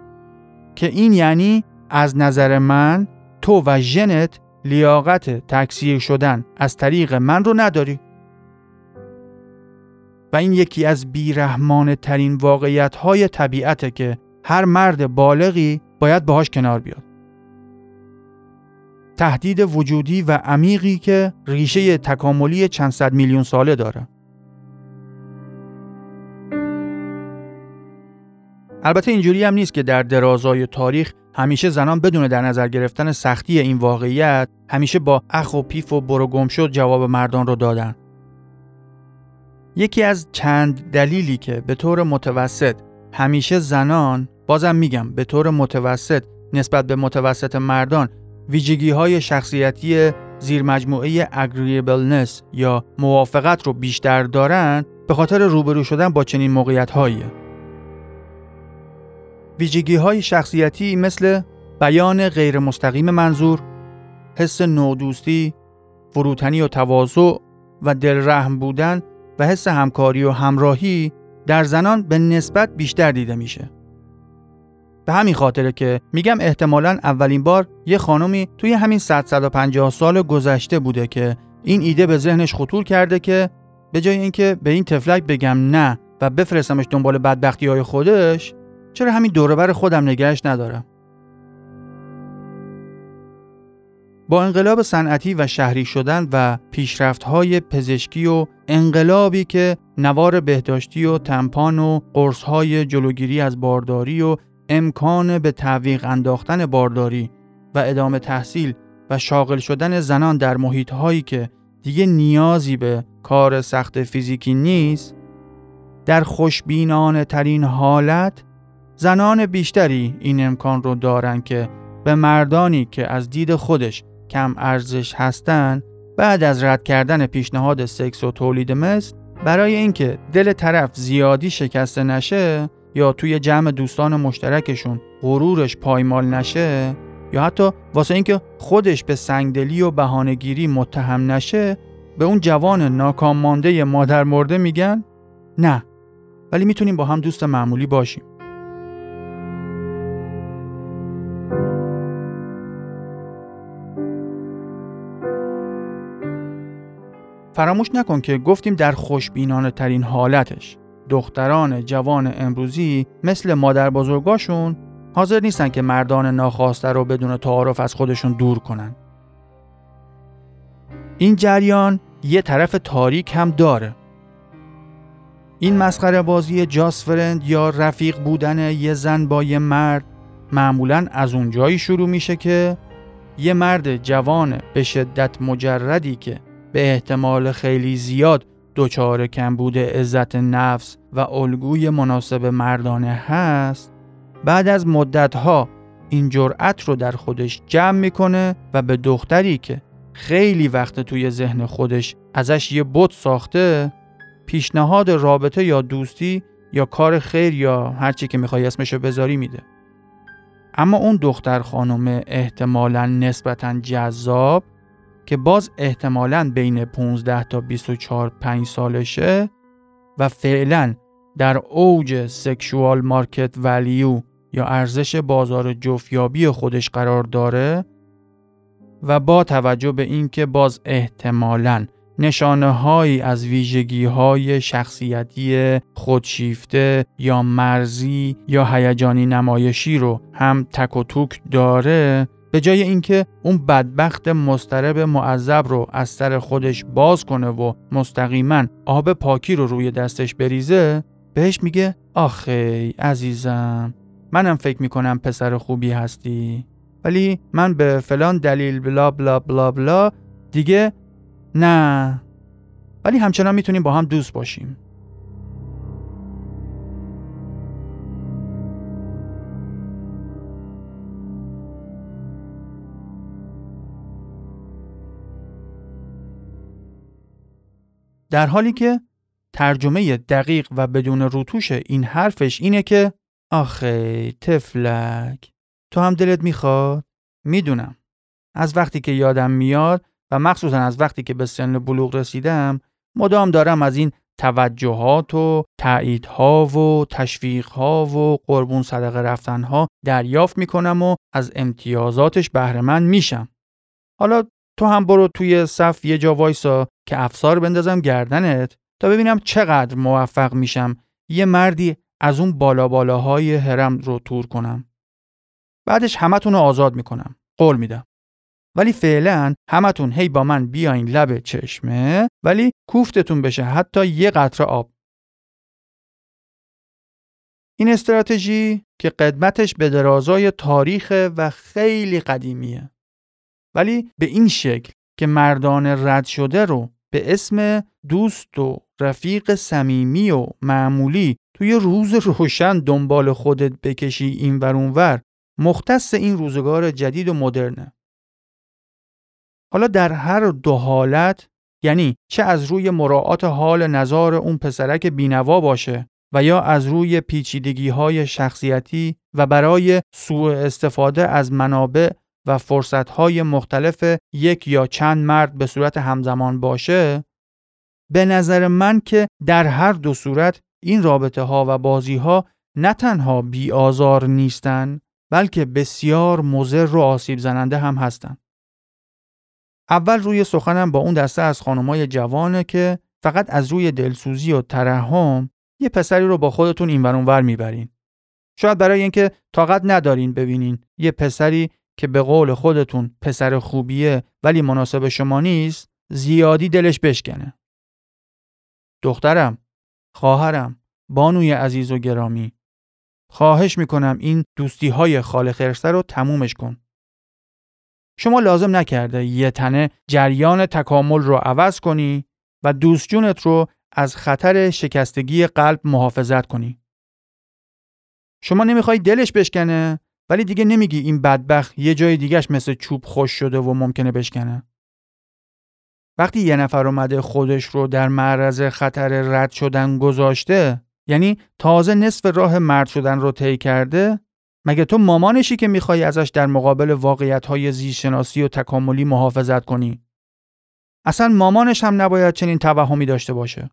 که این یعنی از نظر من تو و ژنت لیاقت تکثیر شدن از طریق من رو نداری و این یکی از بیرحمانه ترین واقعیت های طبیعته که هر مرد بالغی باید باهاش کنار بیاد. تهدید وجودی و عمیقی که ریشه تکاملی چند صد میلیون ساله داره. البته اینجوری هم نیست که در درازای تاریخ همیشه زنان بدون در نظر گرفتن سختی این واقعیت همیشه با اخ و پیف و برو گم شد جواب مردان رو دادن. یکی از چند دلیلی که به طور متوسط همیشه زنان بازم میگم به طور متوسط نسبت به متوسط مردان ویژگی های شخصیتی زیر مجموعه agreeableness یا موافقت رو بیشتر دارن به خاطر روبرو شدن با چنین موقعیت هاییه. ویژگی های شخصیتی مثل بیان غیر مستقیم منظور، حس نودوستی، فروتنی و تواضع و دلرحم بودن و حس همکاری و همراهی در زنان به نسبت بیشتر دیده میشه. به همین خاطره که میگم احتمالا اولین بار یه خانمی توی همین 150 سال گذشته بوده که این ایده به ذهنش خطور کرده که به جای اینکه به این تفلک بگم نه و بفرستمش دنبال بدبختی های خودش چرا همین دوربر خودم نگهش ندارم؟ با انقلاب صنعتی و شهری شدن و های پزشکی و انقلابی که نوار بهداشتی و تمپان و های جلوگیری از بارداری و امکان به تعویق انداختن بارداری و ادامه تحصیل و شاغل شدن زنان در محیط هایی که دیگه نیازی به کار سخت فیزیکی نیست در خوشبینانه ترین حالت زنان بیشتری این امکان رو دارن که به مردانی که از دید خودش کم ارزش هستن بعد از رد کردن پیشنهاد سکس و تولید مثل برای اینکه دل طرف زیادی شکسته نشه یا توی جمع دوستان مشترکشون غرورش پایمال نشه یا حتی واسه اینکه خودش به سنگدلی و بهانهگیری متهم نشه به اون جوان ناکام مانده مادر مرده میگن نه. ولی می‌تونیم با هم دوست معمولی باشیم. فراموش نکن که گفتیم در خوشبینانه ترین حالتش. دختران جوان امروزی مثل مادر بزرگاشون حاضر نیستن که مردان ناخواسته رو بدون تعارف از خودشون دور کنن. این جریان یه طرف تاریک هم داره. این مسخره بازی جاس فرند یا رفیق بودن یه زن با یه مرد معمولا از اونجایی شروع میشه که یه مرد جوان به شدت مجردی که به احتمال خیلی زیاد دچار کمبود عزت نفس و الگوی مناسب مردانه هست بعد از مدتها این جرأت رو در خودش جمع می‌کنه و به دختری که خیلی وقت توی ذهن خودش ازش یه بت ساخته پیشنهاد رابطه یا دوستی یا کار خیر یا هرچی که می‌خوای اسمشو بذاری میده. اما اون دختر خانم احتمالا نسبتا جذاب که باز احتمالا بین 15 تا 24 5 سالشه و فعلا در اوج سکشوال مارکت ولیو یا ارزش بازار جفیابی خودش قرار داره و با توجه به اینکه باز احتمالاً نشانه هایی از ویژگی های شخصیتی خودشیفته یا مرزی یا هیجانی نمایشی رو هم تک و توک داره به جای اینکه اون بدبخت مسترب معذب رو از سر خودش باز کنه و مستقیما آب پاکی رو روی دستش بریزه بهش میگه آخی عزیزم منم فکر می‌کنم پسر خوبی هستی. ولی من به فلان دلیل بلا بلا بلا بلا دیگه نه. ولی همچنان می‌تونیم با هم دوست باشیم. در حالی که ترجمه دقیق و بدون روتوش این حرفش اینه که آخه تفلک تو هم دلت می‌خواد؟ می‌دونم از وقتی که یادم میاد و مخصوصا از وقتی که به سن بلوغ رسیدم مدام دارم از این توجهات و تاییدها و تشویقها و قربون صدقه رفتنها دریافت می‌کنم و از امتیازاتش بهرهمند میشم. حالا تو هم برو توی صف یه جا وایسا که افسار بندازم گردنت تا ببینم چقدر موفق میشم یه مردی از اون بالا بالاهای هرم رو تور کنم. بعدش همتون رو آزاد می‌کنم. قول میدم. ولی فعلا همتون هی با من بیاین لب چشمه ولی کوفتتون بشه حتی یه قطره آب. این استراتژی که قدمتش به درازای تاریخ و خیلی قدیمیه. ولی به این شکل که مردان رد شده رو به اسم دوست و رفیق صمیمی و معمولی توی روز روشن دنبال خودت بکشی این ور اونور مختص این روزگار جدید و مدرنه. حالا در هر دو حالت یعنی چه از روی مراعات حال نظار اون پسرک بینوا باشه و یا از روی پیچیدگی های شخصیتی و برای سوء استفاده از منابع و فرصت های مختلف یک یا چند مرد به صورت همزمان باشه به نظر من که در هر دو صورت این رابطه ها و بازی ها نه تنها بی آزار نیستن بلکه بسیار مضر و آسیب زننده هم هستند. اول روی سخنم با اون دسته از خانمای جوانه که فقط از روی دلسوزی و ترحم یه پسری رو با خودتون این ور می‌برین. شاید برای اینکه طاقت ندارین ببینین یه پسری که به قول خودتون پسر خوبیه ولی مناسب شما نیست زیادی دلش بشکنه. دخترم، خواهرم، بانوی عزیز و گرامی خواهش می‌کنم این دوستی های خال رو تمومش کن. شما لازم نکرده یه تنه جریان تکامل رو عوض کنی و دوستجونت رو از خطر شکستگی قلب محافظت کنی. شما نمی‌خوای دلش بشکنه ولی دیگه نمیگی این بدبخت یه جای دیگهش مثل چوب خوش شده و ممکنه بشکنه. وقتی یه نفر اومده خودش رو در معرض خطر رد شدن گذاشته یعنی تازه نصف راه مرد شدن رو طی کرده مگه تو مامانشی که می‌خوای ازش در مقابل واقعیت های زیشناسی و تکاملی محافظت کنی اصلا مامانش هم نباید چنین توهمی داشته باشه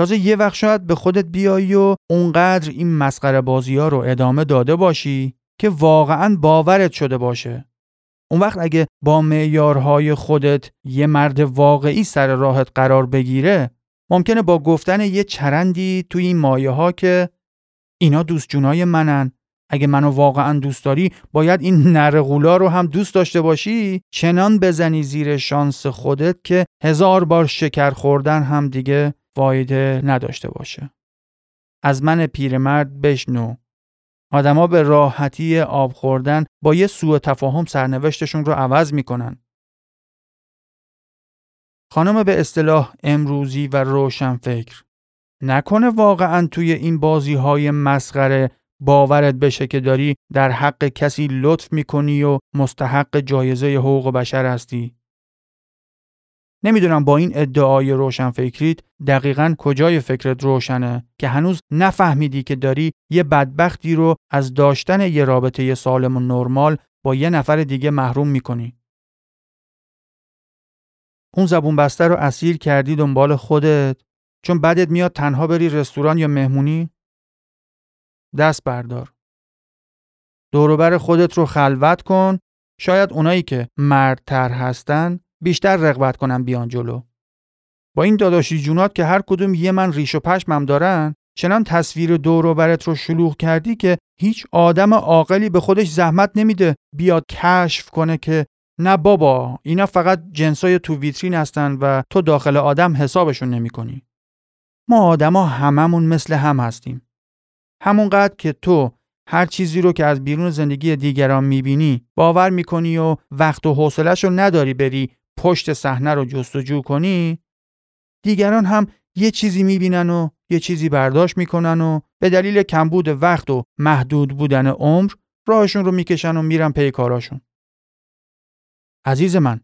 تازه یه وقت شاید به خودت بیایی و اونقدر این مسخره بازی ها رو ادامه داده باشی که واقعا باورت شده باشه. اون وقت اگه با معیارهای خودت یه مرد واقعی سر راهت قرار بگیره ممکنه با گفتن یه چرندی توی این مایه ها که اینا دوست جونای منن اگه منو واقعا دوست داری باید این نرغولا رو هم دوست داشته باشی چنان بزنی زیر شانس خودت که هزار بار شکر خوردن هم دیگه فایده نداشته باشه از من پیرمرد بشنو آدما به راحتی آب خوردن با یه سوء تفاهم سرنوشتشون رو عوض می‌کنن. خانم به اصطلاح امروزی و روشن فکر نکنه واقعا توی این بازی های مسخره باورت بشه که داری در حق کسی لطف می‌کنی و مستحق جایزه حقوق بشر هستی. نمی‌دونم با این ادعای روشن فکریت دقیقا کجای فکرت روشنه که هنوز نفهمیدی که داری یه بدبختی رو از داشتن یه رابطه سالم و نرمال با یه نفر دیگه محروم می‌کنی. اون زبون بسته رو اسیر کردی دنبال خودت چون بعدت میاد تنها بری رستوران یا مهمونی؟ دست بردار. دوروبر خودت رو خلوت کن شاید اونایی که مردتر هستن بیشتر رغبت کنم بیان جلو با این داداشی جونات که هر کدوم یه من ریش و پشمم دارن چنان تصویر دور و برت رو شلوغ کردی که هیچ آدم عاقلی به خودش زحمت نمیده بیاد کشف کنه که نه بابا اینا فقط جنسای تو ویترین هستن و تو داخل آدم حسابشون نمی کنی. ما آدما هممون مثل هم هستیم. همونقدر که تو هر چیزی رو که از بیرون زندگی دیگران می‌بینی باور می‌کنی و وقت و حوصلش رو نداری بری پشت صحنه رو جستجو کنی دیگران هم یه چیزی می‌بینن و یه چیزی برداشت می‌کنن و به دلیل کمبود وقت و محدود بودن عمر راهشون رو می‌کشن و میرن پی کاراشون. عزیز من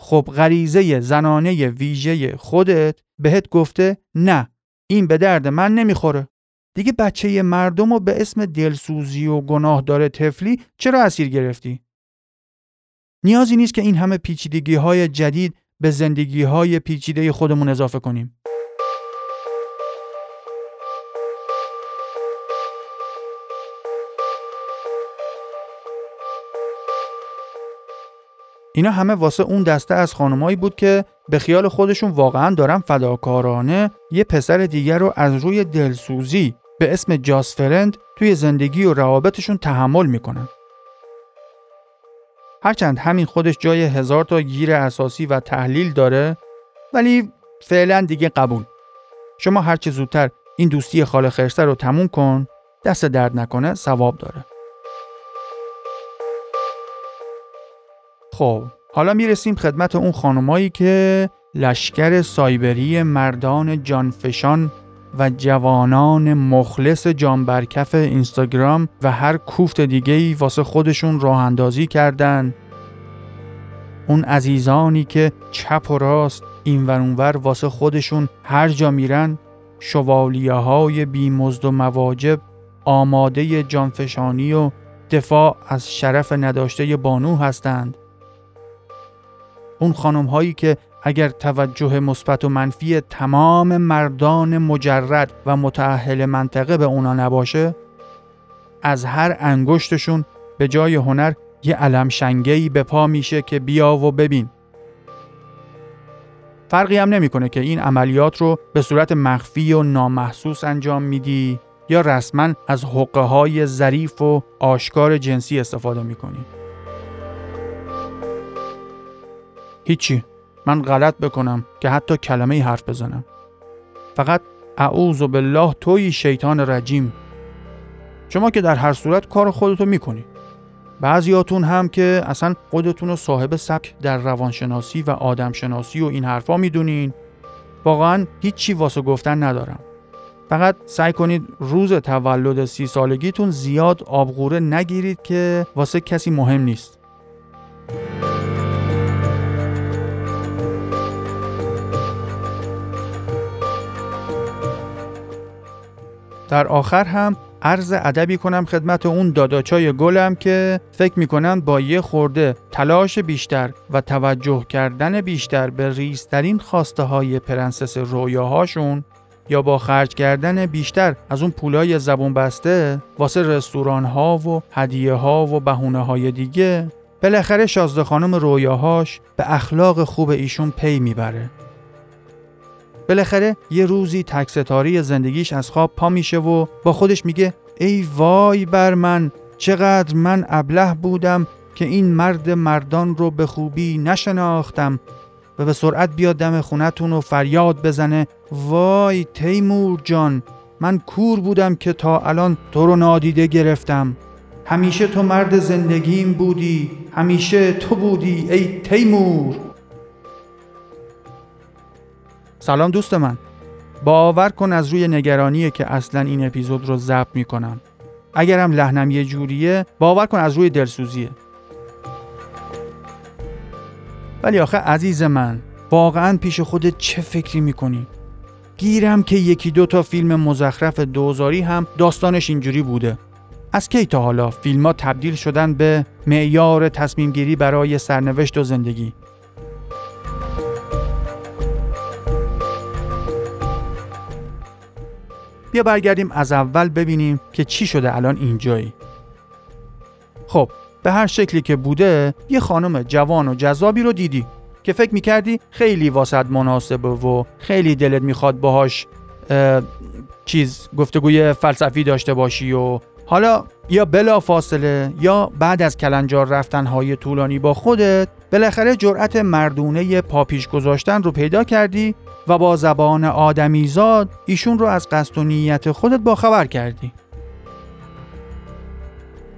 خب غریزه زنانه ویژه خودت بهت گفته نه این به درد من نمی‌خوره. دیگه بچه مردم رو به اسم دلسوزی و گناه داره تفلی چرا اسیر گرفتی؟ نیازی نیست که این همه پیچیدگی های جدید به زندگی های پیچیده خودمون اضافه کنیم. اینا همه واسه اون دسته از خانمایی بود که به خیال خودشون واقعا دارن فداکارانه یه پسر دیگر رو از روی دلسوزی به اسم جاس فرند توی زندگی و روابطشون تحمل می‌کنن. هرچند همین خودش جای هزار تا گیر اساسی و تحلیل داره ولی فعلا دیگه قبول. شما هرچه زودتر این دوستی خال خرسته رو تموم کن دست درد نکنه ثواب داره. خب حالا می‌رسیم خدمت اون خانمایی که لشکر سایبری مردان جانفشان و جوانان مخلص جانبرکف اینستاگرام و هر کوفت دیگه ای واسه خودشون راه اندازی کردن. اون عزیزانی که چپ و راست این اونور واسه خودشون هر جا میرن شوالیه های بیمزد و مواجب آماده جانفشانی و دفاع از شرف نداشته بانو هستند. اون خانم هایی که اگر توجه مثبت و منفی تمام مردان مجرد و متأهل منطقه به اونا نباشه از هر انگشتشون به جای هنر یه علم شنگهی به پا میشه که بیا و ببین. فرقی هم نمی‌کنه که این عملیات رو به صورت مخفی و نامحسوس انجام میدی یا رسما از حقه های ظریف و آشکار جنسی استفاده می‌کنی. هیچی. من غلط بکنم که حتی کلمه حرف بزنم. فقط اعوذ بالله توی شیطان رجیم. شما که در هر صورت کار خودتو می‌کنی. بعضیاتون هم که اصلا خودتون رو صاحب سبک در روانشناسی و آدمشناسی و این حرفا می‌دونین. واقعا هیچی واسه گفتن ندارم. فقط سعی کنید روز تولد سی سالگیتون زیاد آبغوره نگیرید که واسه کسی مهم نیست. در آخر هم عرض ادبی کنم خدمت اون داداچای گلم که فکر می‌کنن با یه خورده تلاش بیشتر و توجه کردن بیشتر به ریزترین خواسته های پرنسس رویاهاشون یا با خرج کردن بیشتر از اون پولای زبون بسته واسه رستوران ها و هدیه ها و بهونه های دیگه بالاخره شازده خانم رویاهاش به اخلاق خوب ایشون پی می‌بره. بالاخره یه روزی تکستاری زندگیش از خواب پا میشه و با خودش میگه ای وای بر من چقدر من ابله بودم که این مرد مردان رو به خوبی نشناختم و به سرعت بیاد دم خونتون و فریاد بزنه. وای تیمور جان من کور بودم که تا الان تو رو نادیده گرفتم. همیشه تو مرد زندگیم بودی همیشه تو بودی ای تیمور. سلام دوست من. باور کن از روی نگرانیه که اصلا این اپیزود رو ضبط می‌کنم. اگرم لحنم یه جوریه باور کن از روی دلسوزیه. ولی آخه عزیز من واقعا پیش خودت چه فکری می‌کنی؟ گیرم که یکی دو تا فیلم مزخرف دوزاری هم داستانش اینجوری بوده. از کی تا حالا فیلم ها تبدیل شدن به معیار تصمیم گیری برای سرنوشت و زندگی؟ بیا برگردیم از اول ببینیم که چی شده الان اینجایی. خب به هر شکلی که بوده یه خانم جوان و جذابی رو دیدی که فکر می‌کردی خیلی واسط مناسبه و خیلی دلت می‌خواد باهاش چیز گفتگوی فلسفی داشته باشی و حالا یا بلا فاصله یا بعد از کلنجار رفتن های طولانی با خودت بالاخره جرأت مردونه پاپیش گذاشتن رو پیدا کردی و با زبان آدمیزاد ایشون رو از قصد و نیت خودت باخبر کردی.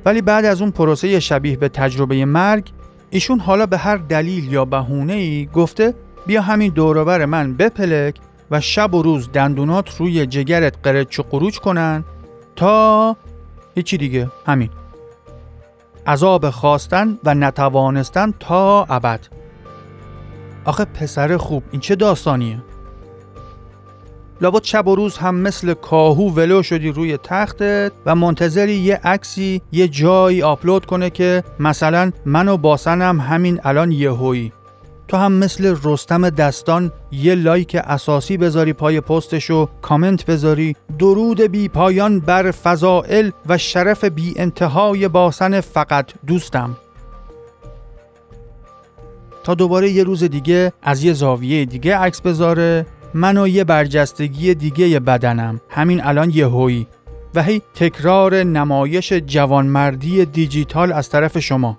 ولی بعد از اون پروسه شبیه به تجربه مرگ ایشون حالا به هر دلیل یا بهونه ای گفته بیا همین دوروبر من بپلک و شب و روز دندونات روی جگرت قرچ و قروچ کنن تا هیچی دیگه. همین. عذاب خواستن و نتوانستن تا ابد. آخه پسر خوب این چه داستانیه؟ لابد شب و روز هم مثل کاهو ولو شدی روی تختت و منتظری یه عکسی یه جایی آپلود کنه که مثلا من و باسنم همین الان یهویی. تو هم مثل رستم دستان یه لایک اساسی بذاری پای پستش و کامنت بذاری. درود بی پایان بر فضائل و شرف بی انتهای باسن فقط. دوستم. تا دوباره یه روز دیگه از یه زاویه دیگه عکس بذاره. من و یه برجستگی دیگه بدنم. همین الان یه هوی. و هی تکرار نمایش جوانمردی دیجیتال از طرف شما.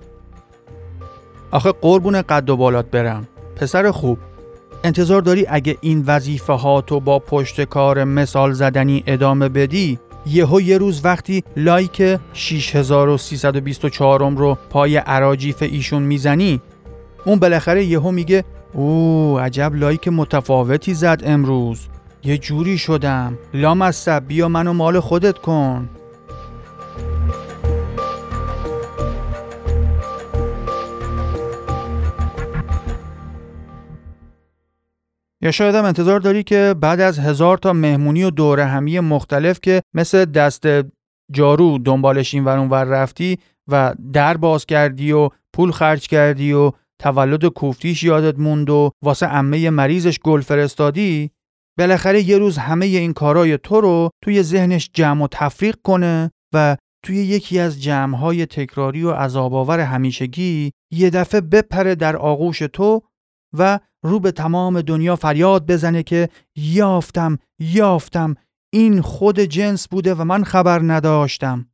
آخه قربون قد و بالات برم. پسر خوب انتظار داری اگه این وظیفه ها تو با پشت کار مثال زدنی ادامه بدی یهو یه روز وقتی لایک 6324 رو پای عراجیف ایشون می‌زنی اون بالاخره یهو میگه او عجب لایک متفاوتی زد امروز. یه جوری شدم. لام از بیا منو مال خودت کن. یا شاید هم انتظار داری که بعد از هزار تا مهمونی و دوره همی مختلف که مثل دست جارو دنبالش این ور ور رفتی و در باز کردی و پول خرج کردی و تولد کوفتیش یادت موند و واسه عمه مریضش گل فرستادی بالاخره یه روز همه این کارای تو رو توی ذهنش جمع و تفریق کنه و توی یکی از جمعهای تکراری و عذاباور همیشگی یه دفعه بپره در آغوش تو و رو به تمام دنیا فریاد بزنه که یافتم یافتم. این خود جنس بوده و من خبر نداشتم.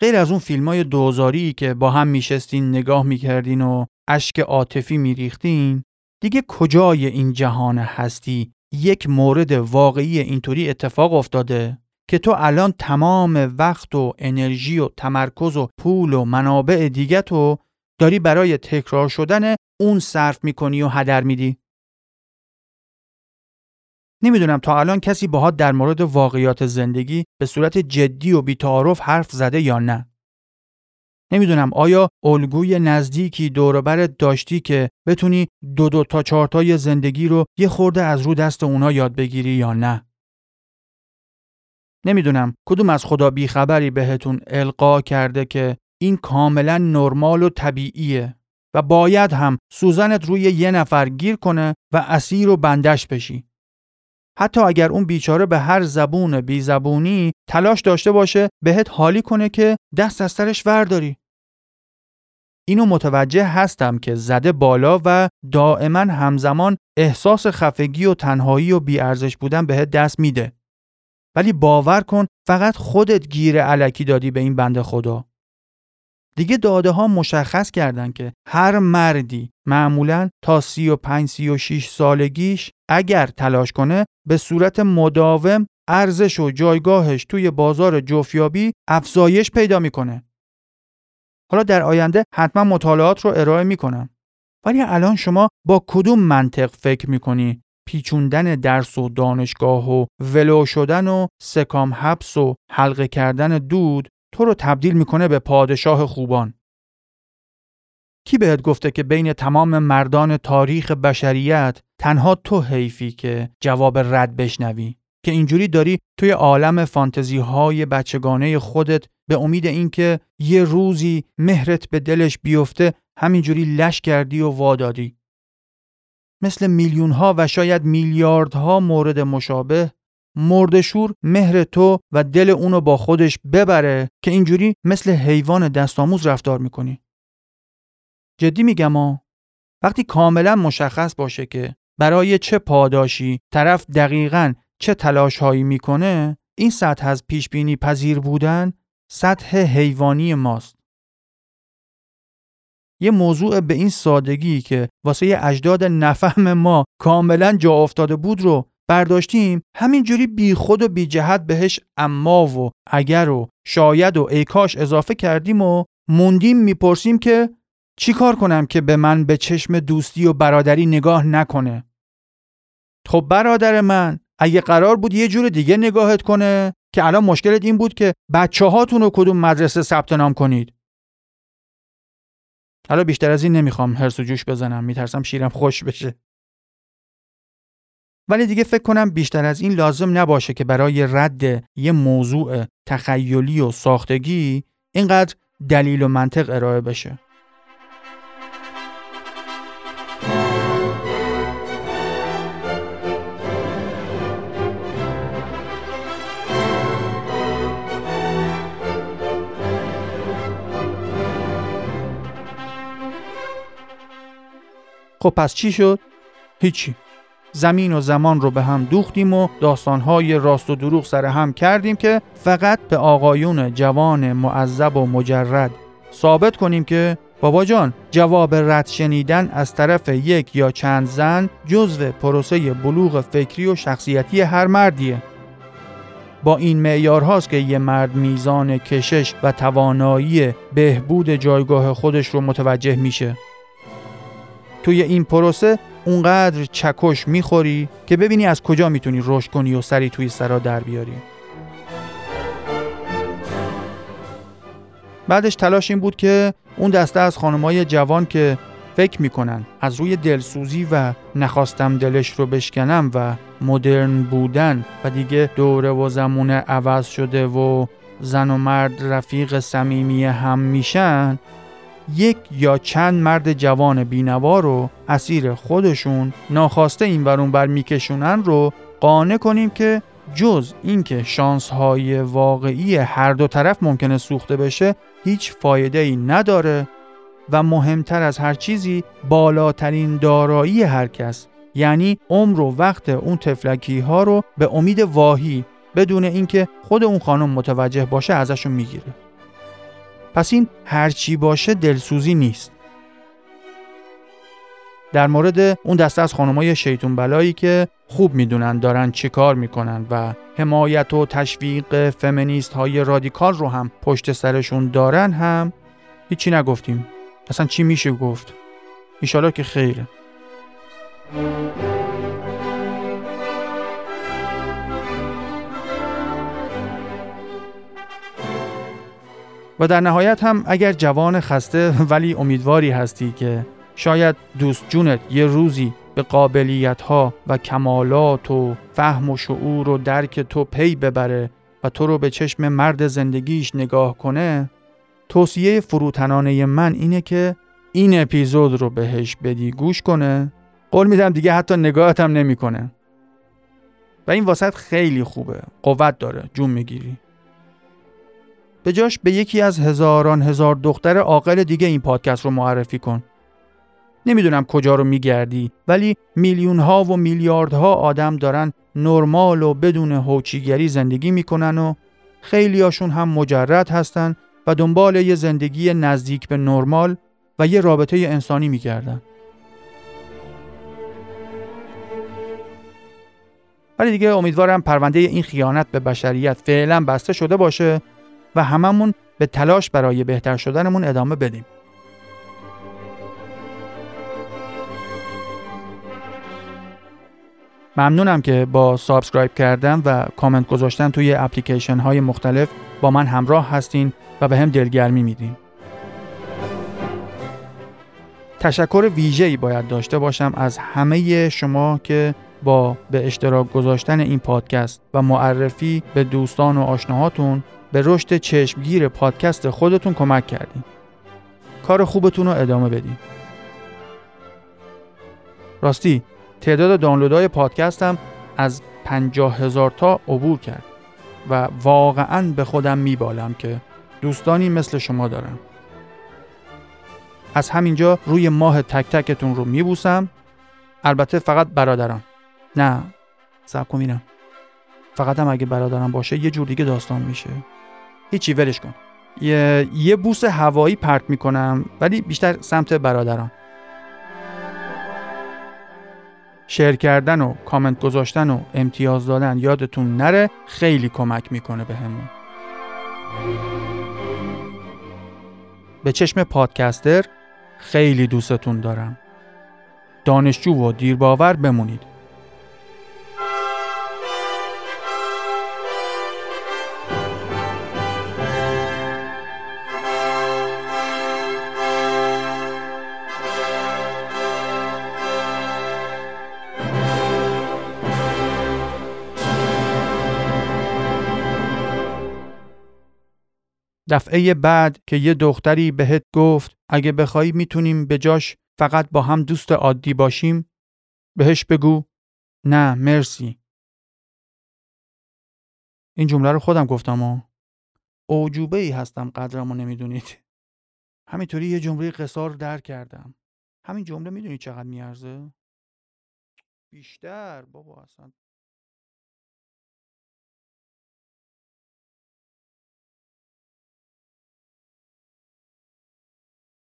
غیر از اون فیلم های دوزاری که با هم میشستین نگاه می‌کردین و اشک عاطفی میریختین دیگه کجای این جهان هستی؟ یک مورد واقعی اینطوری اتفاق افتاده که تو الان تمام وقت و انرژی و تمرکز و پول و منابع دیگه تو داری برای تکرار شدن اون صرف می‌کنی و هدر میدی. نمی‌دونم تا الان کسی باهات در مورد واقعیات زندگی به صورت جدی و بیتعارف حرف زده یا نه. نمی‌دونم آیا الگوی نزدیکی دوربرت داشتی که بتونی دو دو تا چارتای زندگی رو یه خورده از رو دست اونا یاد بگیری یا نه. نمی‌دونم کدوم از خدا بیخبری بهتون القا کرده که این کاملا نرمال و طبیعیه و باید هم سوزنت روی یه نفر گیر کنه و اسیر و بندش بشی. حتی اگر اون بیچاره به هر زبون بی زبونی تلاش داشته باشه بهت حالی کنه که دست از سرش ورداری. اینو متوجه هستم که زده بالا و دائما همزمان احساس خفگی و تنهایی و بیارزش بودن بهت دست میده. ولی باور کن فقط خودت گیر علکی دادی به این بنده خدا. دیگه داده ها مشخص کردن که هر مردی معمولا تا 35 36 سالگیش اگر تلاش کنه به صورت مداوم ارزش و جایگاهش توی بازار جفیابی افزایش پیدا می‌کنه. حالا در آینده حتما مطالعات رو ارائه می‌کنم. ولی الان شما با کدوم منطق فکر می‌کنی پیچوندن درس و دانشگاه و ولو شدن و سکام حبس و حلقه کردن دود تو رو تبدیل می‌کنه به پادشاه خوبان. کی بهت گفته که بین تمام مردان تاریخ بشریت تنها تو حیفی که جواب رد بشنوی؟ که اینجوری داری توی عالم فانتزی های بچگانه خودت به امید اینکه یه روزی مهرت به دلش بیفته همینجوری لش کردی و وادادی. مثل میلیون ها و شاید میلیاردها مورد مشابه مردشور مهر تو و دل اونو با خودش ببره که اینجوری مثل حیوان دستآموز رفتار می‌کنی. جدی میگم ها وقتی کاملا مشخص باشه که برای چه پاداشی طرف دقیقا چه تلاش هایی می‌کنه این سطح از پیش بینی پذیر بودن سطح حیوانی ماست. یه موضوع به این سادگی که واسه اجداد نفهم ما کاملا جا افتاده بود رو برداشتیم همینجوری بی خود و بی جهت بهش اما و اگر و شاید و ایکاش اضافه کردیم و موندیم می‌پرسیم که چی کار کنم که به من به چشم دوستی و برادری نگاه نکنه؟ خب برادر من اگه قرار بود یه جور دیگه نگاهت کنه که الان مشکلت این بود که بچه هاتون رو کدوم مدرسه ثبت نام کنید؟ حالا بیشتر از این نمی‌خوام هرس و جوش بزنم میترسم شیرم خوش بشه. ولی دیگه فکر کنم بیشتر از این لازم نباشه که برای رد یه موضوع تخیلی و ساختگی اینقدر دلیل و منطق ارائه بشه. خب پس چی شد؟ هیچی زمین و زمان رو به هم دوختیم و داستانهای راست و دروغ سر هم کردیم که فقط به آقایون جوان معذب و مجرد ثابت کنیم که بابا جان جواب رد شنیدن از طرف یک یا چند زن جزو پروسه بلوغ فکری و شخصیتی هر مردیه. با این معیارهاست که یه مرد میزان کشش و توانایی بهبود جایگاه خودش رو متوجه میشه. توی این پروسه اونقدر چکش می‌خوری که ببینی از کجا می‌تونی رشد کنی و سری توی سرا در بیاری. بعدش تلاش این بود که اون دسته از خانمای جوان که فکر می‌کنن از روی دلسوزی و نخواستم دلش رو بشکنم و مدرن بودن و دیگه دوره و زمون عوض شده و زن و مرد رفیق صمیمی هم میشن یک یا چند مرد جوان بینوا رو اسیر خودشون ناخواسته این ورون بر میکشونن رو قانع کنیم که جز اینکه شانس های واقعی هر دو طرف ممکنه سوخته بشه هیچ فایده ای نداره و مهمتر از هر چیزی بالاترین دارایی هر کس یعنی عمر و وقت اون تفلکی ها رو به امید واهی بدون اینکه خود اون خانم متوجه باشه ازشون می‌گیره. پس این هرچی باشه دلسوزی نیست. در مورد اون دسته از خانمای شیطون بلایی که خوب می‌دونن دارن چی کار می‌کنن و حمایت و تشویق فمینیست های رادیکال رو هم پشت سرشون دارن هم هیچی نگفتیم. اصلا چی میشه گفت؟ ایشالا که خیره. و در نهایت هم اگر جوان خسته ولی امیدواری هستی که شاید دوست جونت یه روزی به قابلیت ها و کمالات و فهم و شعور و درک تو پی ببره و تو رو به چشم مرد زندگیش نگاه کنه توصیه فروتنانه من اینه که این اپیزود رو بهش بدی گوش کنه. قول میدم دیگه حتی نگاهت هم نمی‌کنه. و این واسط خیلی خوبه. قوت داره. جون می‌گیری. به جاش به یکی از هزاران هزار دختر عاقل دیگه این پادکست رو معرفی کن. نمی‌دونم کجا رو میگردی ولی میلیون ها و میلیاردها آدم دارن نرمال و بدون هوچیگری زندگی می‌کنن و خیلی هاشون هم مجرد هستن و دنبال یه زندگی نزدیک به نرمال و یه رابطه انسانی میگردن. ولی دیگه امیدوارم پرونده این خیانت به بشریت فعلا بسته شده باشه. و هممون به تلاش برای بهتر شدنمون ادامه بدیم. ممنونم که با subscribe کردن و کامنت گذاشتن توی اپلیکیشن های مختلف با من همراه هستین و به هم دلگرمی میدین. تشکر ویژه‌ای باید داشته باشم از همه شما که با به اشتراک گذاشتن این پادکست و معرفی به دوستان و آشناهاتون به رشد چشمگیر پادکست خودتون کمک کردین. کار خوبتون رو ادامه بدین. راستی تعداد دانلودهای پادکستم از پنجاه هزار تا عبور کرد و واقعا به خودم میبالم که دوستانی مثل شما دارم. از همینجا روی ماه تک تکتون رو میبوسم البته فقط برادرم نه سب کنم فقط هم اگه برادرم باشه یه جور دیگه داستان میشه هیچی ولش کن. یه, یه بوس هوایی پرت می‌کنم ولی بیشتر سمت برادرم شیر کردن و کامنت گذاشتن و امتیاز دادن یادتون نره خیلی کمک می‌کنه به همون. به چشم پادکستر خیلی دوستتون دارم. دانشجو و دیرباور بمونید. دفعه بعد که یه دختری بهت گفت اگه بخوای می‌تونیم به جاش فقط با هم دوست عادی باشیم؟ بهش بگو. نه مرسی. این جمله رو خودم گفتم و اوجوبه ای هستم قدرمو نمی‌دونید. همینطوری یه جمله قصار در کردم. همین جمله می‌دونید چقدر میارزه؟ بیشتر بابا اصلا